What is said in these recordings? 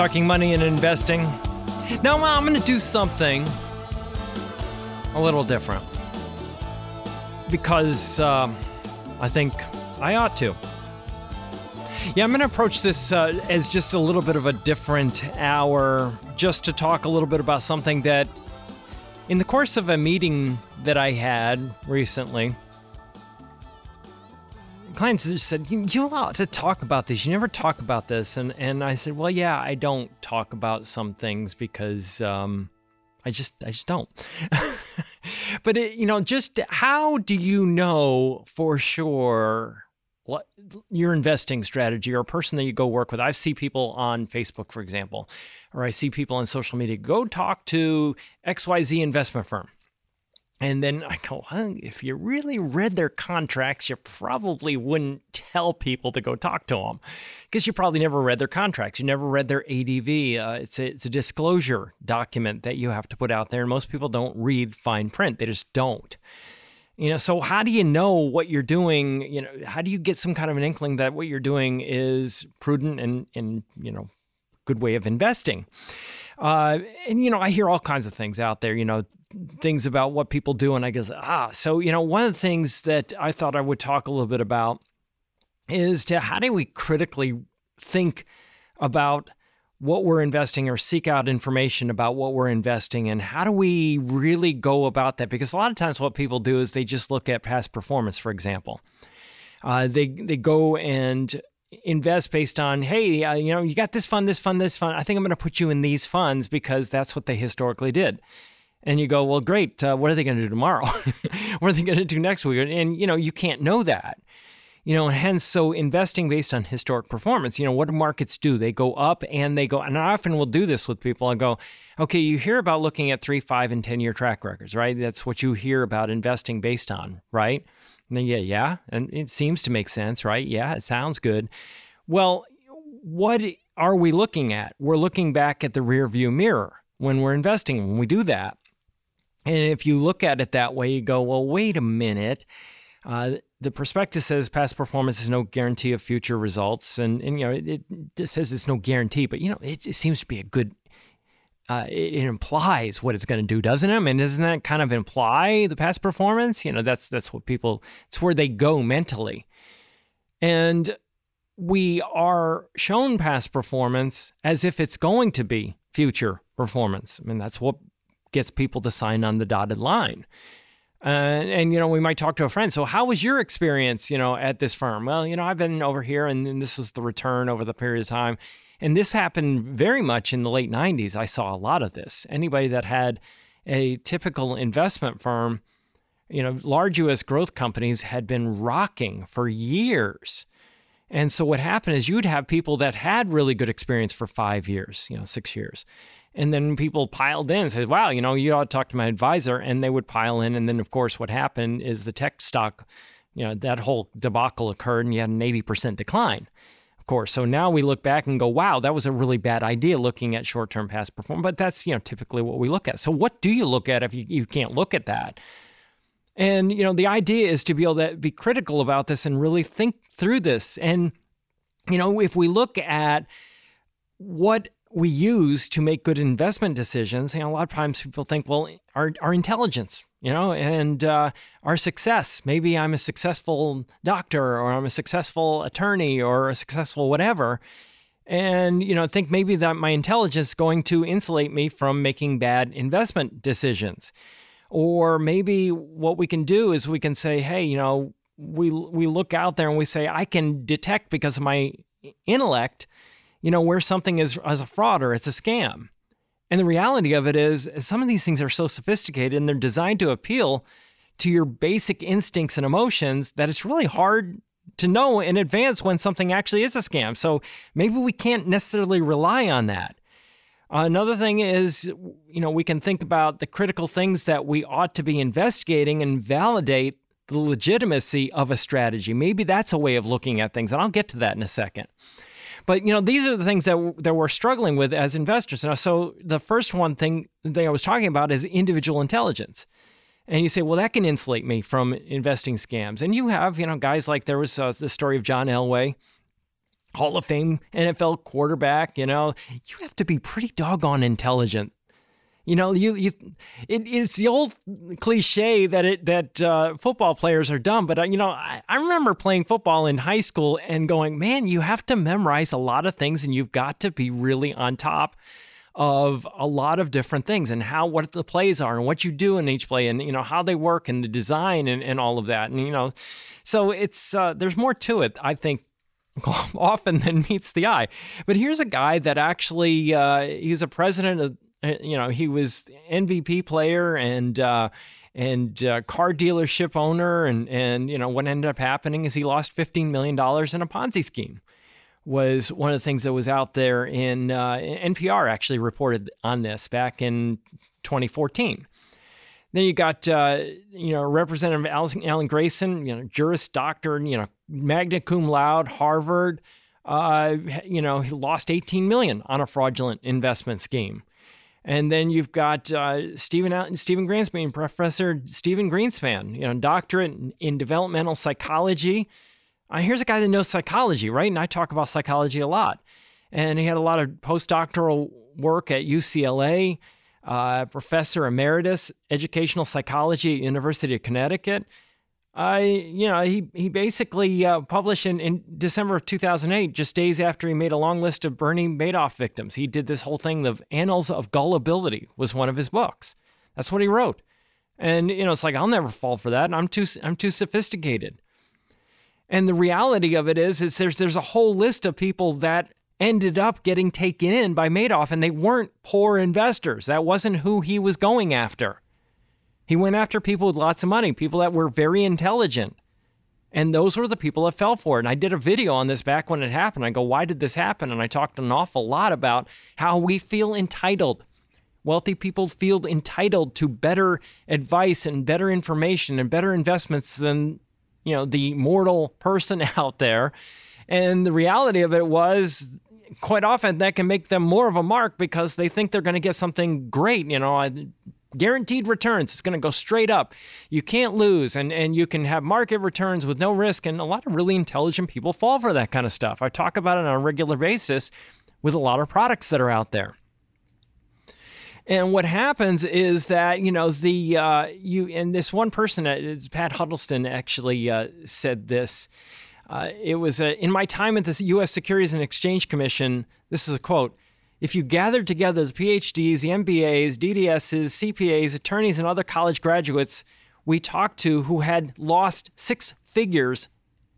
Talking money and investing. Now, I'm going to do something a little different because um, I think I ought to. Yeah, I'm going to approach this uh, as just a little bit of a different hour, just to talk a little bit about something that, in the course of a meeting that I had recently, clients just said, you, allowed to talk about this. You never talk about this. And, and I said, well, yeah, I don't talk about some things because um, I just, I just don't. but, it, you know, just how do you know for sure what your investing strategy or a person that you go work with? I see people on Facebook, for example, or I see people on social media, go talk to XYZ investment firm and then I go, well, if you really read their contracts, you probably wouldn't tell people to go talk to them because you probably never read their contracts. You never read their ADV. Uh, it's, a, it's a disclosure document that you have to put out there. And most people don't read fine print, they just don't. You know, so how do you know what you're doing? You know, how do you get some kind of an inkling that what you're doing is prudent and, and you know, good way of investing? Uh, and you know, I hear all kinds of things out there. You know, things about what people do, and I go, ah. So you know, one of the things that I thought I would talk a little bit about is to how do we critically think about what we're investing or seek out information about what we're investing and how do we really go about that because a lot of times what people do is they just look at past performance for example uh, they they go and invest based on, hey, uh, you know, you got this fund, this fund, this fund. I think I'm going to put you in these funds because that's what they historically did. And you go, well, great. Uh, what are they going to do tomorrow? what are they going to do next week? And, you know, you can't know that. You know, hence, so investing based on historic performance, you know, what do markets do? They go up and they go, and I often will do this with people and go, okay, you hear about looking at three, five, and 10 year track records, right? That's what you hear about investing based on, right? And yeah, yeah. And it seems to make sense, right? Yeah, it sounds good. Well, what are we looking at? We're looking back at the rear view mirror when we're investing, when we do that. And if you look at it that way, you go, well, wait a minute. Uh, the prospectus says past performance is no guarantee of future results, and, and you know it, it says it's no guarantee, but you know it, it seems to be a good uh, it, it, implies what it's going to do, doesn't it? I mean, doesn't that kind of imply the past performance? You know, that's that's what people. It's where they go mentally, and we are shown past performance as if it's going to be future performance. I mean, that's what gets people to sign on the dotted line. Uh, and you know, we might talk to a friend. So, how was your experience? You know, at this firm? Well, you know, I've been over here, and, and this was the return over the period of time and this happened very much in the late 90s. I saw a lot of this. Anybody that had a typical investment firm, you know, large US growth companies had been rocking for years. And so what happened is you'd have people that had really good experience for five years, you know, six years. And then people piled in and said, wow, you know, you ought to talk to my advisor. And they would pile in. And then, of course, what happened is the tech stock, you know, that whole debacle occurred and you had an 80% decline course. So now we look back and go, wow, that was a really bad idea looking at short term past performance. But that's, you know, typically what we look at. So what do you look at if you, you can't look at that? And, you know, the idea is to be able to be critical about this and really think through this. And, you know, if we look at what we use to make good investment decisions, know, a lot of times people think, well, our, our intelligence, you know, and uh, our success. Maybe I'm a successful doctor or I'm a successful attorney or a successful whatever. And, you know, think maybe that my intelligence is going to insulate me from making bad investment decisions. Or maybe what we can do is we can say, hey, you know, we, we look out there and we say, I can detect because of my intellect, you know, where something is as a fraud or it's a scam. And the reality of it is, some of these things are so sophisticated and they're designed to appeal to your basic instincts and emotions that it's really hard to know in advance when something actually is a scam. So maybe we can't necessarily rely on that. Another thing is, you know, we can think about the critical things that we ought to be investigating and validate the legitimacy of a strategy. Maybe that's a way of looking at things, and I'll get to that in a second. But you know, these are the things that that we're struggling with as investors. Now, so the first one thing thing I was talking about is individual intelligence. And you say, well, that can insulate me from investing scams. And you have, you know, guys like there was uh, the story of John Elway, Hall of Fame NFL quarterback. You know, you have to be pretty doggone intelligent you know, you, you it, it's the old cliche that it that uh, football players are dumb, but uh, you know, I, I remember playing football in high school and going, man, you have to memorize a lot of things, and you've got to be really on top of a lot of different things and how what the plays are and what you do in each play and you know how they work and the design and, and all of that. And you know so it's uh, there's more to it i think often than meets the eye. But here's a guy that actually uh, he's a president of you know, he was MVP player and uh, and uh, car dealership owner, and and you know what ended up happening is he lost fifteen million dollars in a Ponzi scheme. Was one of the things that was out there in uh, NPR actually reported on this back in 2014. Then you got uh, you know Representative Alan Grayson, you know Juris Doctor, you know magna cum laude, Harvard. Uh, you know he lost 18 million on a fraudulent investment scheme. And then you've got uh, Stephen Stephen Greenspan, Professor Stephen Greenspan, you know, doctorate in, developmental psychology. Uh, here's a guy that knows psychology, right? And I talk about psychology a lot. And he had a lot of postdoctoral work at UCLA, uh, professor emeritus, educational psychology University of Connecticut. I, you know, he he basically uh, published in, in December of 2008, just days after he made a long list of Bernie Madoff victims. He did this whole thing. The Annals of Gullibility was one of his books. That's what he wrote, and you know, it's like I'll never fall for that. I'm too I'm too sophisticated. And the reality of it is, is there's there's a whole list of people that ended up getting taken in by Madoff, and they weren't poor investors. That wasn't who he was going after. He went after people with lots of money, people that were very intelligent. And those were the people that fell for it. And I did a video on this back when it happened. I go, why did this happen? And I talked an awful lot about how we feel entitled. Wealthy people feel entitled to better advice and better information and better investments than, you know, the mortal person out there. And the reality of it was quite often that can make them more of a mark because they think they're going to get something great. You know, guaranteed returns. It's going to go straight up. You can't lose, and, and you can have market returns with no risk. And a lot of really intelligent people fall for that kind of stuff. I talk about it on a regular basis with a lot of products that are out there. And what happens is that you know the uh, you and this one person, uh, Pat Huddleston, actually uh, said this. Uh, it was uh, in my time at the U.S. Securities and Exchange Commission. This is a quote. If you gathered together the PhDs, the MBAs, DDSs, CPAs, attorneys, and other college graduates we talked to who had lost six figures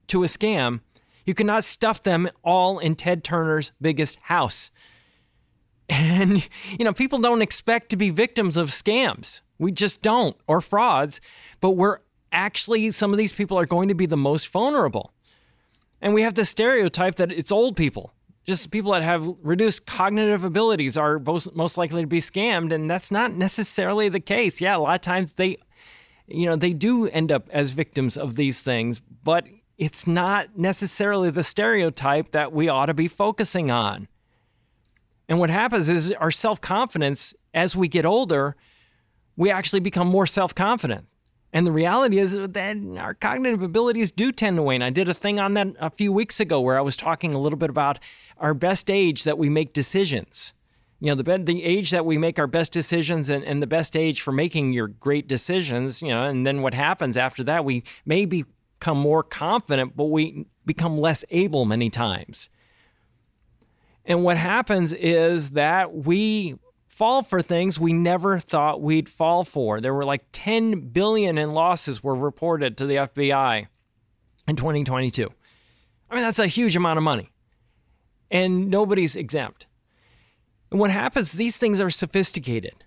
to a scam, you could not stuff them all in Ted Turner's biggest house. And, you know, people don't expect to be victims of scams. We just don't, or frauds, but we're actually, some of these people are going to be the most vulnerable. And we have the stereotype that it's old people just people that have reduced cognitive abilities are most, most likely to be scammed and that's not necessarily the case. Yeah a lot of times they you know they do end up as victims of these things but it's not necessarily the stereotype that we ought to be focusing on. And what happens is our self-confidence as we get older we actually become more self-confident and the reality is that our cognitive abilities do tend to wane. I did a thing on that a few weeks ago where I was talking a little bit about our best age that we make decisions. You know, the, the age that we make our best decisions and, and the best age for making your great decisions, you know, and then what happens after that, we may become more confident, but we become less able many times. And what happens is that we fall for things we never thought we'd fall for. There were like 10 billion in losses were reported to the FBI in 2022. I mean, that's a huge amount of money. And nobody's exempt. And what happens, these things are sophisticated.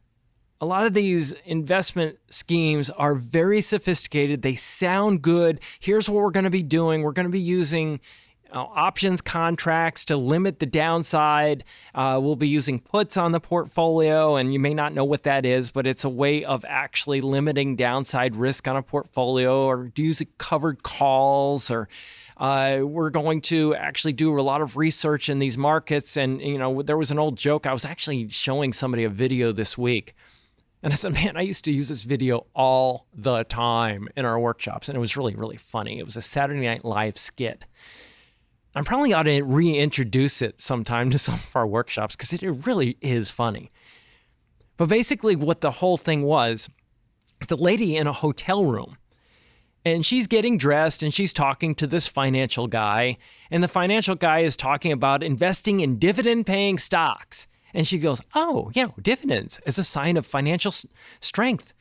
A lot of these investment schemes are very sophisticated. They sound good. Here's what we're going to be doing. We're going to be using uh, options contracts to limit the downside. Uh, we'll be using puts on the portfolio, and you may not know what that is, but it's a way of actually limiting downside risk on a portfolio or using covered calls or uh, we're going to actually do a lot of research in these markets. And, you know, there was an old joke. I was actually showing somebody a video this week. And I said, man, I used to use this video all the time in our workshops. And it was really, really funny. It was a Saturday Night Live skit. I probably ought to reintroduce it sometime to some of our workshops because it really is funny. But basically, what the whole thing was, it's a lady in a hotel room and she's getting dressed and she's talking to this financial guy. And the financial guy is talking about investing in dividend paying stocks. And she goes, Oh, you know, dividends is a sign of financial strength.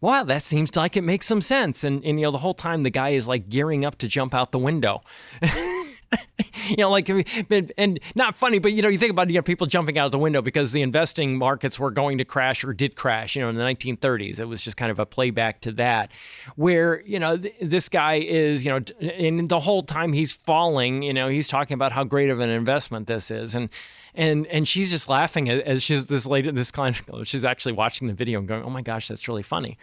Wow, that seems like it makes some sense. And, and, you know, the whole time the guy is like gearing up to jump out the window. you know, like, and not funny, but you know, you think about you know people jumping out of the window because the investing markets were going to crash or did crash. You know, in the 1930s, it was just kind of a playback to that, where you know th- this guy is, you know, and the whole time he's falling, you know, he's talking about how great of an investment this is, and and and she's just laughing as she's this lady, this client, she's actually watching the video and going, oh my gosh, that's really funny.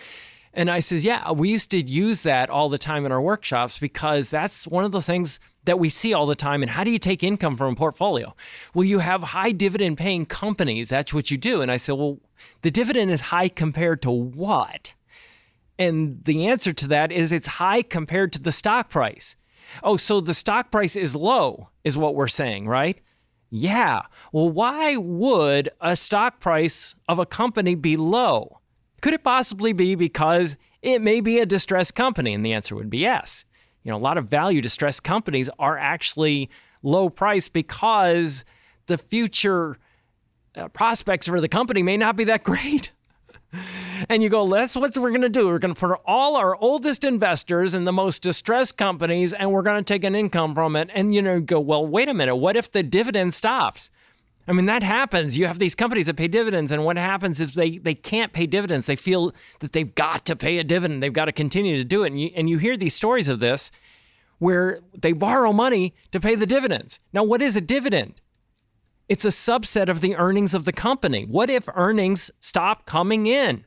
And I says, yeah, we used to use that all the time in our workshops because that's one of those things that we see all the time. And how do you take income from a portfolio? Well, you have high dividend paying companies. That's what you do. And I said, well, the dividend is high compared to what? And the answer to that is it's high compared to the stock price. Oh, so the stock price is low, is what we're saying, right? Yeah. Well, why would a stock price of a company be low? Could it possibly be because it may be a distressed company? And the answer would be yes. You know, a lot of value distressed companies are actually low price because the future uh, prospects for the company may not be that great. and you go, that's what we're going to do. We're going to put all our oldest investors in the most distressed companies and we're going to take an income from it. And, you know, go, well, wait a minute. What if the dividend stops? I mean, that happens. You have these companies that pay dividends, and what happens if they, they can't pay dividends? They feel that they've got to pay a dividend. They've got to continue to do it. And you, and you hear these stories of this where they borrow money to pay the dividends. Now, what is a dividend? It's a subset of the earnings of the company. What if earnings stop coming in?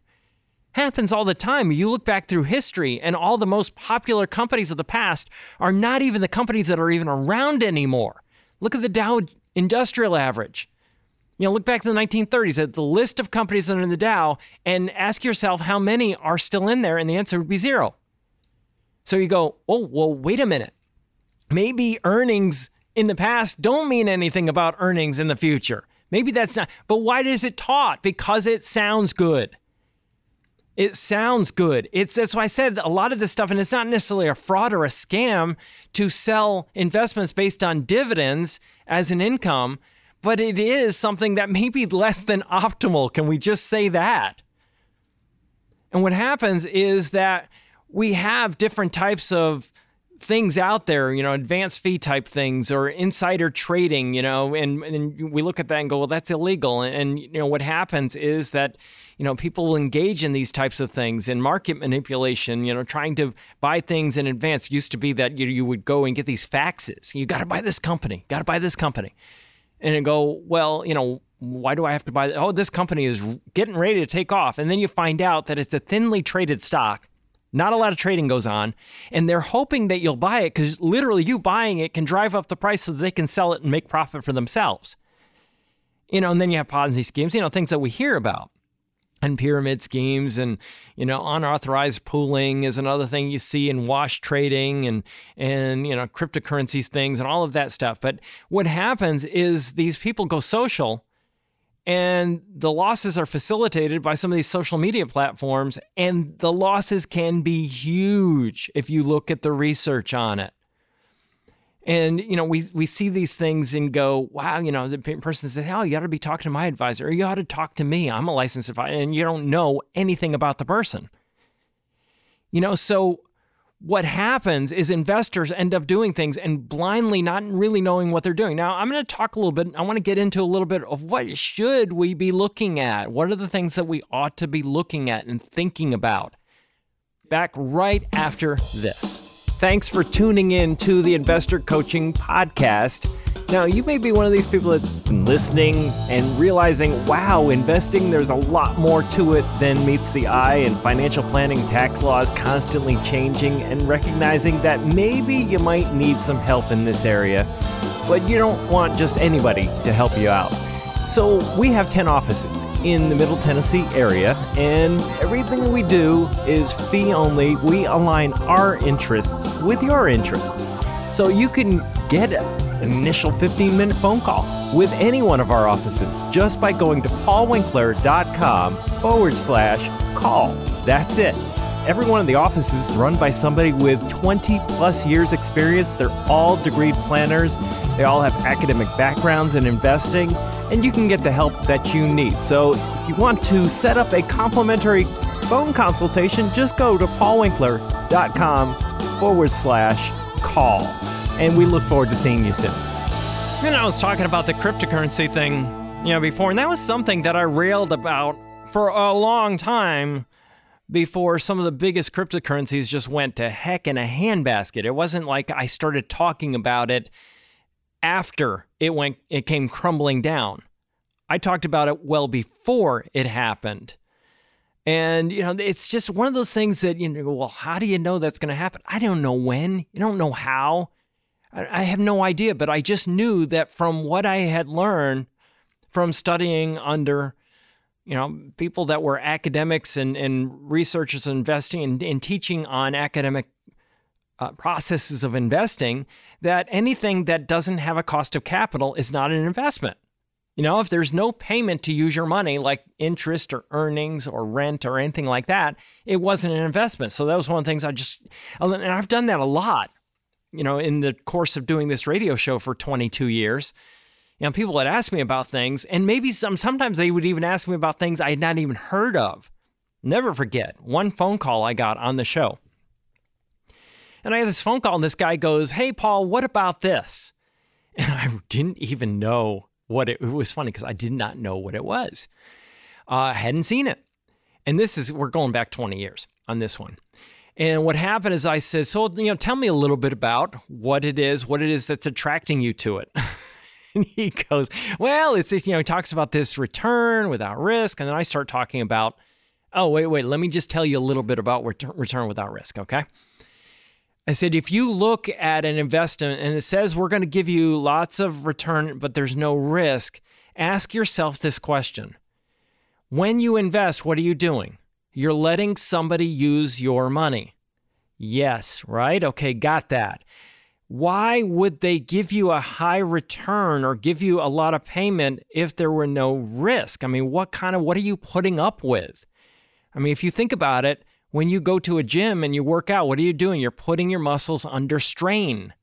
Happens all the time. You look back through history, and all the most popular companies of the past are not even the companies that are even around anymore. Look at the Dow Industrial Average. You know, look back to the 1930s at uh, the list of companies that are in the Dow and ask yourself how many are still in there, and the answer would be zero. So you go, oh, well, wait a minute. Maybe earnings in the past don't mean anything about earnings in the future. Maybe that's not, but why is it taught? Because it sounds good. It sounds good. It's that's why I said a lot of this stuff, and it's not necessarily a fraud or a scam to sell investments based on dividends as an income, but it is something that may be less than optimal. Can we just say that? And what happens is that we have different types of things out there, you know, advanced fee type things or insider trading, you know, and, and we look at that and go, well, that's illegal. And, and, you know, what happens is that, you know, people engage in these types of things and market manipulation, you know, trying to buy things in advance used to be that you, you would go and get these faxes. You got to buy this company, got to buy this company. And it go, well, you know, why do I have to buy? Oh, this company is getting ready to take off. And then you find out that it's a thinly traded stock not a lot of trading goes on, and they're hoping that you'll buy it because literally you buying it can drive up the price so that they can sell it and make profit for themselves. You know, and then you have Ponzi schemes, you know, things that we hear about. And pyramid schemes and you know unauthorized pooling is another thing you see in wash trading and and you know cryptocurrencies things and all of that stuff. But what happens is these people go social and the losses are facilitated by some of these social media platforms, and the losses can be huge if you look at the research on it. And you know, we we see these things and go, wow, you know, the person says, "Oh, you got to be talking to my advisor, or you ought to talk to me. I'm a licensed advisor," and you don't know anything about the person. You know, so what happens is investors end up doing things and blindly not really knowing what they're doing. Now, I'm going to talk a little bit. I want to get into a little bit of what should we be looking at? What are the things that we ought to be looking at and thinking about? Back right after this. Thanks for tuning in to the Investor Coaching Podcast. Now, you may be one of these people that's been listening and realizing, wow, investing, there's a lot more to it than meets the eye, and financial planning, tax laws constantly changing, and recognizing that maybe you might need some help in this area, but you don't want just anybody to help you out. So, we have 10 offices in the Middle Tennessee area, and everything that we do is fee only. We align our interests with your interests. So, you can get an initial 15 minute phone call with any one of our offices just by going to paulwinkler.com forward slash call. That's it. Every one of the offices is run by somebody with 20 plus years experience. They're all degree planners. They all have academic backgrounds in investing, and you can get the help that you need. So if you want to set up a complimentary phone consultation, just go to paulwinkler.com forward slash call. And we look forward to seeing you soon. Know, I was talking about the cryptocurrency thing, you know, before, and that was something that I railed about for a long time before some of the biggest cryptocurrencies just went to heck in a handbasket. It wasn't like I started talking about it after it went it came crumbling down. I talked about it well before it happened. And you know, it's just one of those things that you know, well, how do you know that's going to happen? I don't know when. You don't know how. I, I have no idea, but I just knew that from what I had learned from studying under you know, people that were academics and, and researchers investing and, and teaching on academic uh, processes of investing, that anything that doesn't have a cost of capital is not an investment. You know, if there's no payment to use your money, like interest or earnings or rent or anything like that, it wasn't an investment. So that was one of the things I just, and I've done that a lot, you know, in the course of doing this radio show for 22 years you know, people would ask me about things, and maybe some sometimes they would even ask me about things I had not even heard of. Never forget one phone call I got on the show. And I had this phone call, and this guy goes, Hey, Paul, what about this? And I didn't even know what it, it was funny because I did not know what it was. Uh, hadn't seen it. And this is, we're going back 20 years on this one. And what happened is I said, So, you know, tell me a little bit about what it is, what it is that's attracting you to it. and he goes, Well, it's this, you know, he talks about this return without risk. And then I start talking about, Oh, wait, wait, let me just tell you a little bit about return without risk, okay? I said, if you look at an investment and it says we're going to give you lots of return, but there's no risk, ask yourself this question. When you invest, what are you doing? You're letting somebody use your money. Yes, right? Okay, got that why would they give you a high return or give you a lot of payment if there were no risk? I mean, what kind of what are you putting up with? I mean, if you think about it, when you go to a gym and you work out, what are you doing? You're putting your muscles under strain.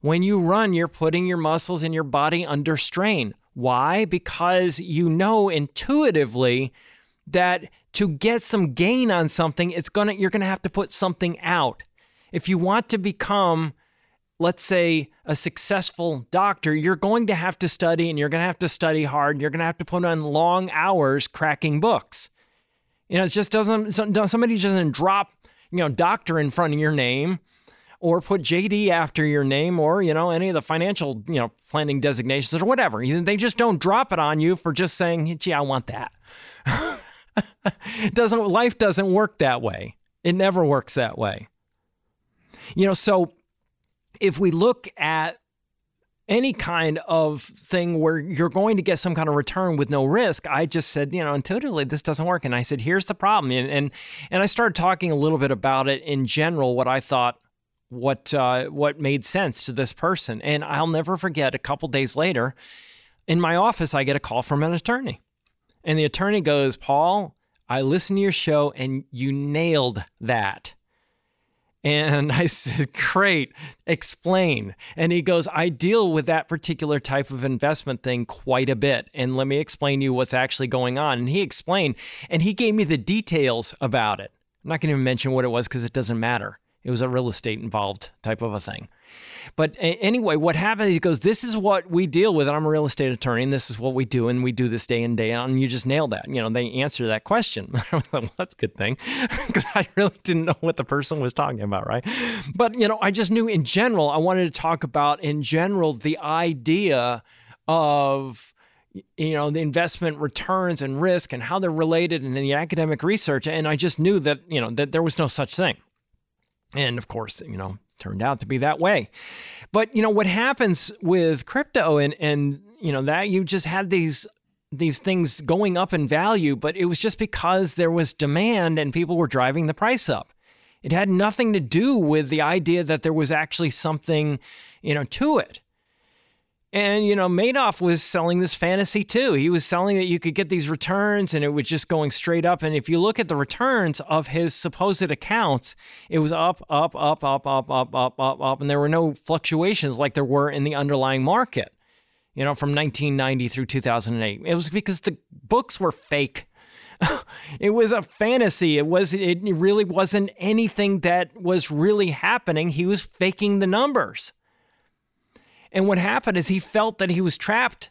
When you run, you're putting your muscles and your body under strain. Why? Because you know intuitively that to get some gain on something, it's gonna you're gonna have to put something out. If you want to become let's say, a successful doctor, you're going to have to study and you're to have to study hard. You're going to have to put on long hours cracking books. You know, it just doesn't, somebody doesn't drop, you know, doctor in front of your name or put JD after your name or, you know, any of the financial, you know, planning designations or whatever. They just don't drop it on you for just saying, gee, I want that. doesn't life doesn't work that way. It never works that way. You know, so if we look at any kind of thing where you're going to get some kind of return with no risk, I just said, you know, intuitively this doesn't work. And I said, here's the problem. And and, and I started talking a little bit about it in general, what I thought what uh, what made sense to this person. And I'll never forget a couple days later, in my office, I get a call from an attorney. And the attorney goes, Paul, I listened to your show and you nailed that. And I said, Great, explain. And he goes, I deal with that particular type of investment thing quite a bit. And let me explain to you what's actually going on. And he explained, and he gave me the details about it. I'm not going to even mention what it was because it doesn't matter. It was a real estate involved type of a thing. But anyway, what happened? He goes, "This is what we deal with. I'm a real estate attorney, and this is what we do, and we do this day in day out." And you just nailed that. You know, they answer that question. Well, "That's a good thing," because I really didn't know what the person was talking about, right? But you know, I just knew in general. I wanted to talk about in general the idea of you know the investment returns and risk and how they're related and in the academic research and i just knew that you know that there was no such thing and of course you know turned out to be that way. But you know what happens with crypto and and you know that you just had these these things going up in value but it was just because there was demand and people were driving the price up. It had nothing to do with the idea that there was actually something you know to it and, you know, Madoff was selling this fantasy too. He was selling that you could get these returns and it was just going straight up. And if you look at the returns of his supposed accounts, it was up, up, up, up, up, up, up, up, up. And there were no fluctuations like there were in the underlying market, you know, from 1990 through 2008. It was because the books were fake. it was a fantasy. It was it really wasn't anything that was really happening. He was faking the numbers. And what happened is he felt that he was trapped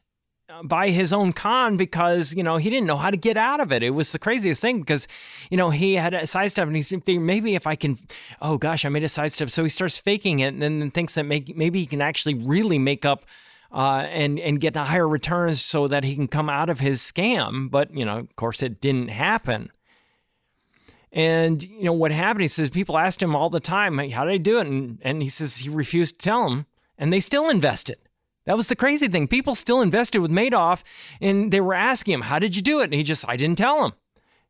uh, by his own con because you know he didn't know how to get out of it. It was the craziest thing because you know he had a sidestep and he said maybe if I can, oh gosh, I made a sidestep. So he starts faking it and then thinks that maybe he can actually really make up uh, and and get higher returns so that he can come out of his scam. But you know, of course, it didn't happen. And you know what happened? He says people asked him all the time, "How did I do it?" And and he says he refused to tell them and they still invested. That was the crazy thing. People still invested with Madoff, and they were asking him, How did you do it? And he just, I didn't tell them.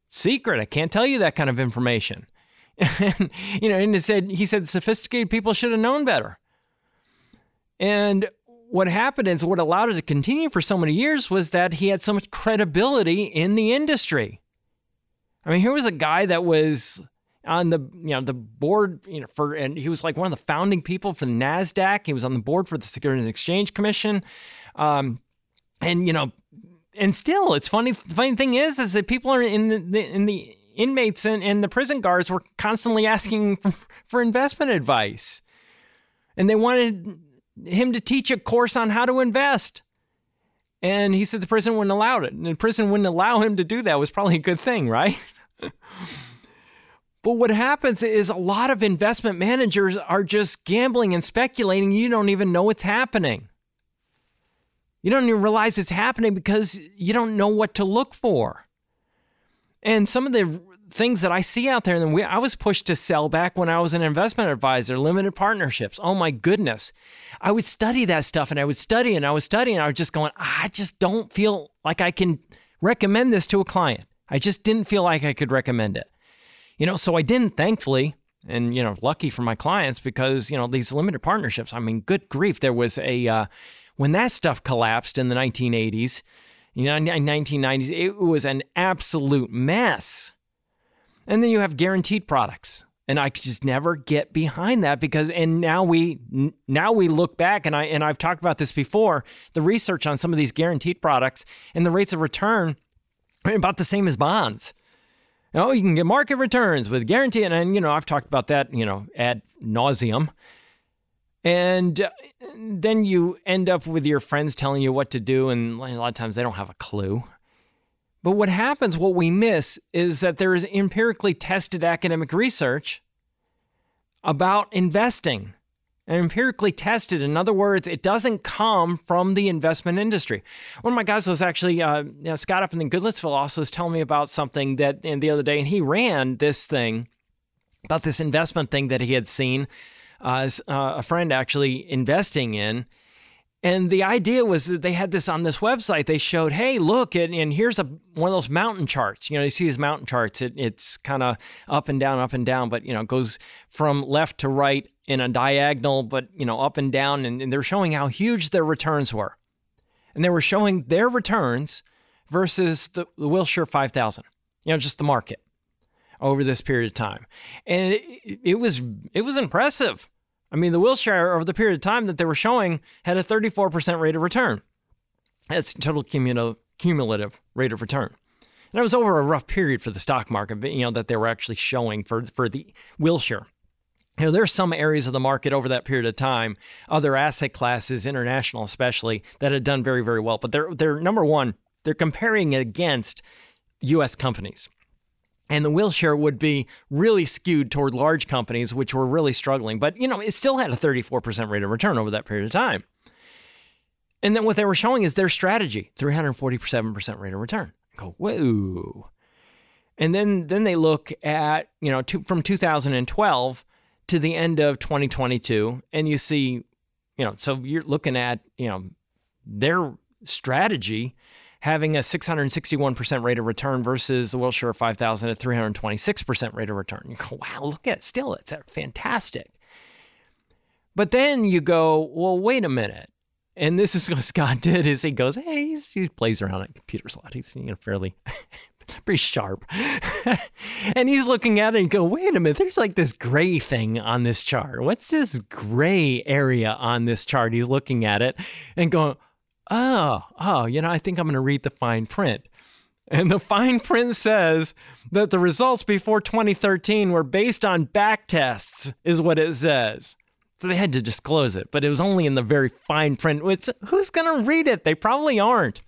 Secret. I can't tell you that kind of information. and, you know, and it said, he said, sophisticated people should have known better. And what happened is what allowed it to continue for so many years was that he had so much credibility in the industry. I mean, here was a guy that was on the you know the board you know for and he was like one of the founding people for the Nasdaq. He was on the board for the Securities and Exchange Commission, um, and you know, and still, it's funny. The funny thing is, is that people are in the, the in the inmates and, and the prison guards were constantly asking for, for investment advice, and they wanted him to teach a course on how to invest. And he said the prison wouldn't allow it. And the prison wouldn't allow him to do that it was probably a good thing, right? But what happens is a lot of investment managers are just gambling and speculating. You don't even know what's happening. You don't even realize it's happening because you don't know what to look for. And some of the things that I see out there, and I was pushed to sell back when I was an investment advisor, limited partnerships. Oh my goodness. I would study that stuff and I would study and I was studying. And I was just going, I just don't feel like I can recommend this to a client. I just didn't feel like I could recommend it. You know, so I didn't, thankfully, and you know, lucky for my clients because you know these limited partnerships. I mean, good grief, there was a uh, when that stuff collapsed in the 1980s, you know, 1990s, it was an absolute mess. And then you have guaranteed products. And I just never get behind that because and now we now we look back and I and I've talked about this before, the research on some of these guaranteed products and the rates of return are about the same as bonds. Oh, you can get market returns with guarantee. And, and you know, I've talked about that, you know, ad nauseum. And uh, then you end up with your friends telling you what to do. And a lot of times they don't have a clue. But what happens, what we miss, is that there is empirically tested academic research about investing and empirically tested. In other words, it doesn't come from the investment industry. One of my guys was actually, uh, you know, Scott up in the Goodlettsville also was telling me about something that the other day, and he ran this thing about this investment thing that he had seen uh, uh, a friend actually investing in. And the idea was that they had this on this website. They showed, hey, look, and, and here's a one of those mountain charts. You know, you see these mountain charts. It, it's kind of up and down, up and down, but you know, it goes from left to right in a diagonal, but you know, up and down, and, and they're showing how huge their returns were. And they were showing their returns versus the, the Wilshire 5000, you know, just the market over this period of time. And it, it was it was impressive. I mean, the Wilshire over the period of time that they were showing had a 34% rate of return. That's total cumulative, cumulative rate of return. And it was over a rough period for the stock market, you know, that they were actually showing for, for the Wilshire. You know, there's some areas of the market over that period of time, other asset classes, international especially, that had done very, very well. But they're they're number one, they're comparing it against US companies. And the Wilshire would be really skewed toward large companies, which were really struggling. But, you know, it still had a 34% rate of return over that period of time. And then what they were showing is their strategy 347% rate of return. I go, whoa. And then, then they look at, you know, from 2012 to the end of 2022, and you see, you know, so you're looking at, you know, their strategy having a 661% rate of return versus the Wilshire 5000 at 326% rate of return. You go, wow, look at it. Still, it's fantastic. But then you go, well, wait a minute. And this is what Scott did is he goes, hey, he plays around at computers a lot. He's you know, fairly pretty sharp. and he's looking at it and go, wait a minute, there's like this gray thing on this chart. What's this gray area on this chart? He's looking at it and going, oh, oh, you know, I think I'm going to read the fine print. And the fine print says that the results before 2013 were based on back tests, is what it says. So they had to disclose it, but it was only in the very fine print. Which, who's going to read it? They probably aren't.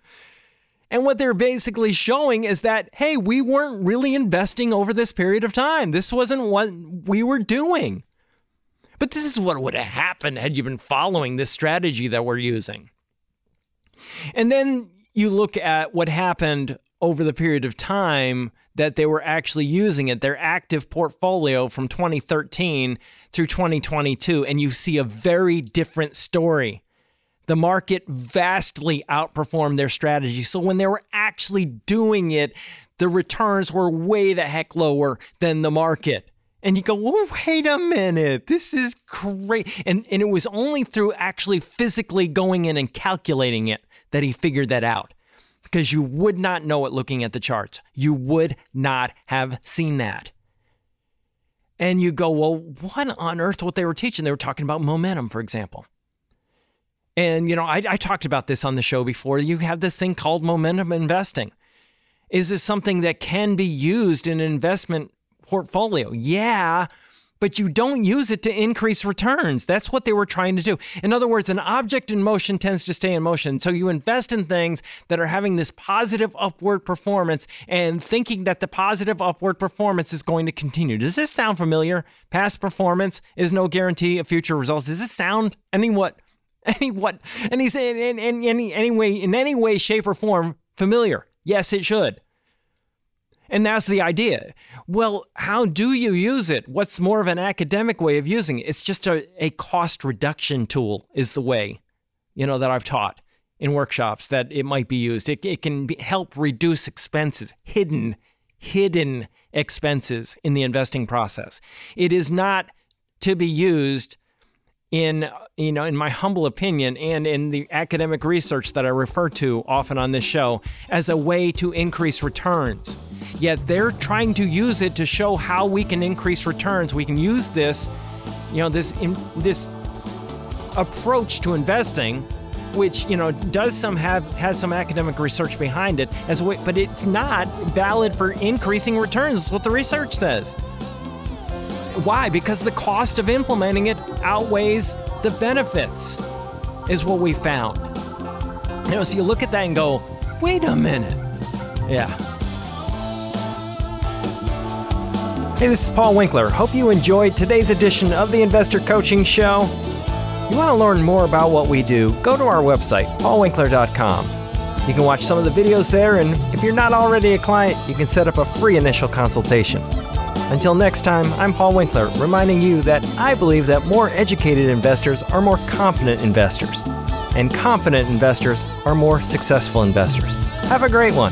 And what they're basically showing is that, hey, we weren't really investing over this period of time. This wasn't what we were doing. But this is what would have happened had you been following this strategy that we're using. And then you look at what happened over the period of time that they were actually using it, their active portfolio from 2013 through 2022, and you see a very different story. The market vastly outperformed their strategy. So when they were actually doing it, the returns were way the heck lower than the market. And you go, well, wait a minute, this is great. And, and it was only through actually physically going in and calculating it that he figured that out because you would not know it looking at the charts. You would not have seen that. And you go, well, what on earth what they were teaching? They were talking about momentum, for example. And, you know, I, I talked about this on the show before. You have this thing called momentum investing. Is this something that can be used in an investment portfolio? Yeah, but you don't use it to increase returns. That's what they were trying to do. In other words, an object in motion tends to stay in motion. So you invest in things that are having this positive upward performance and thinking that the positive upward performance is going to continue. Does this sound familiar? Past performance is no guarantee of future results. Does this sound any what any what any in, in, in any any way in any way shape or form familiar? Yes, it should. And that's the idea. Well, how do you use it? What's more of an academic way of using it? It's just a, a cost reduction tool, is the way, you know, that I've taught in workshops that it might be used. It, it can be, help reduce expenses, hidden, hidden expenses in the investing process. It is not to be used in you know in my humble opinion and in the academic research that I refer to often on this show as a way to increase returns. Yet they're trying to use it to show how we can increase returns. We can use this you know this in, this approach to investing which you know does some have has some academic research behind it as way, but it's not valid for increasing returns that's what the research says why? Because the cost of implementing it outweighs the benefits, is what we found. You know, so you look at that and go, wait a minute. Yeah. Hey, this is Paul Winkler. Hope you enjoyed today's edition of the Investor Coaching Show. You want to learn more about what we do, go to our website, paulwinkler.com. You can watch some of the videos there, and if you're not already a client, you can set up a free initial consultation. Until next time, I'm Paul Winkler, reminding you that I believe that more educated investors are more confident investors, and confident investors are more successful investors. Have a great one.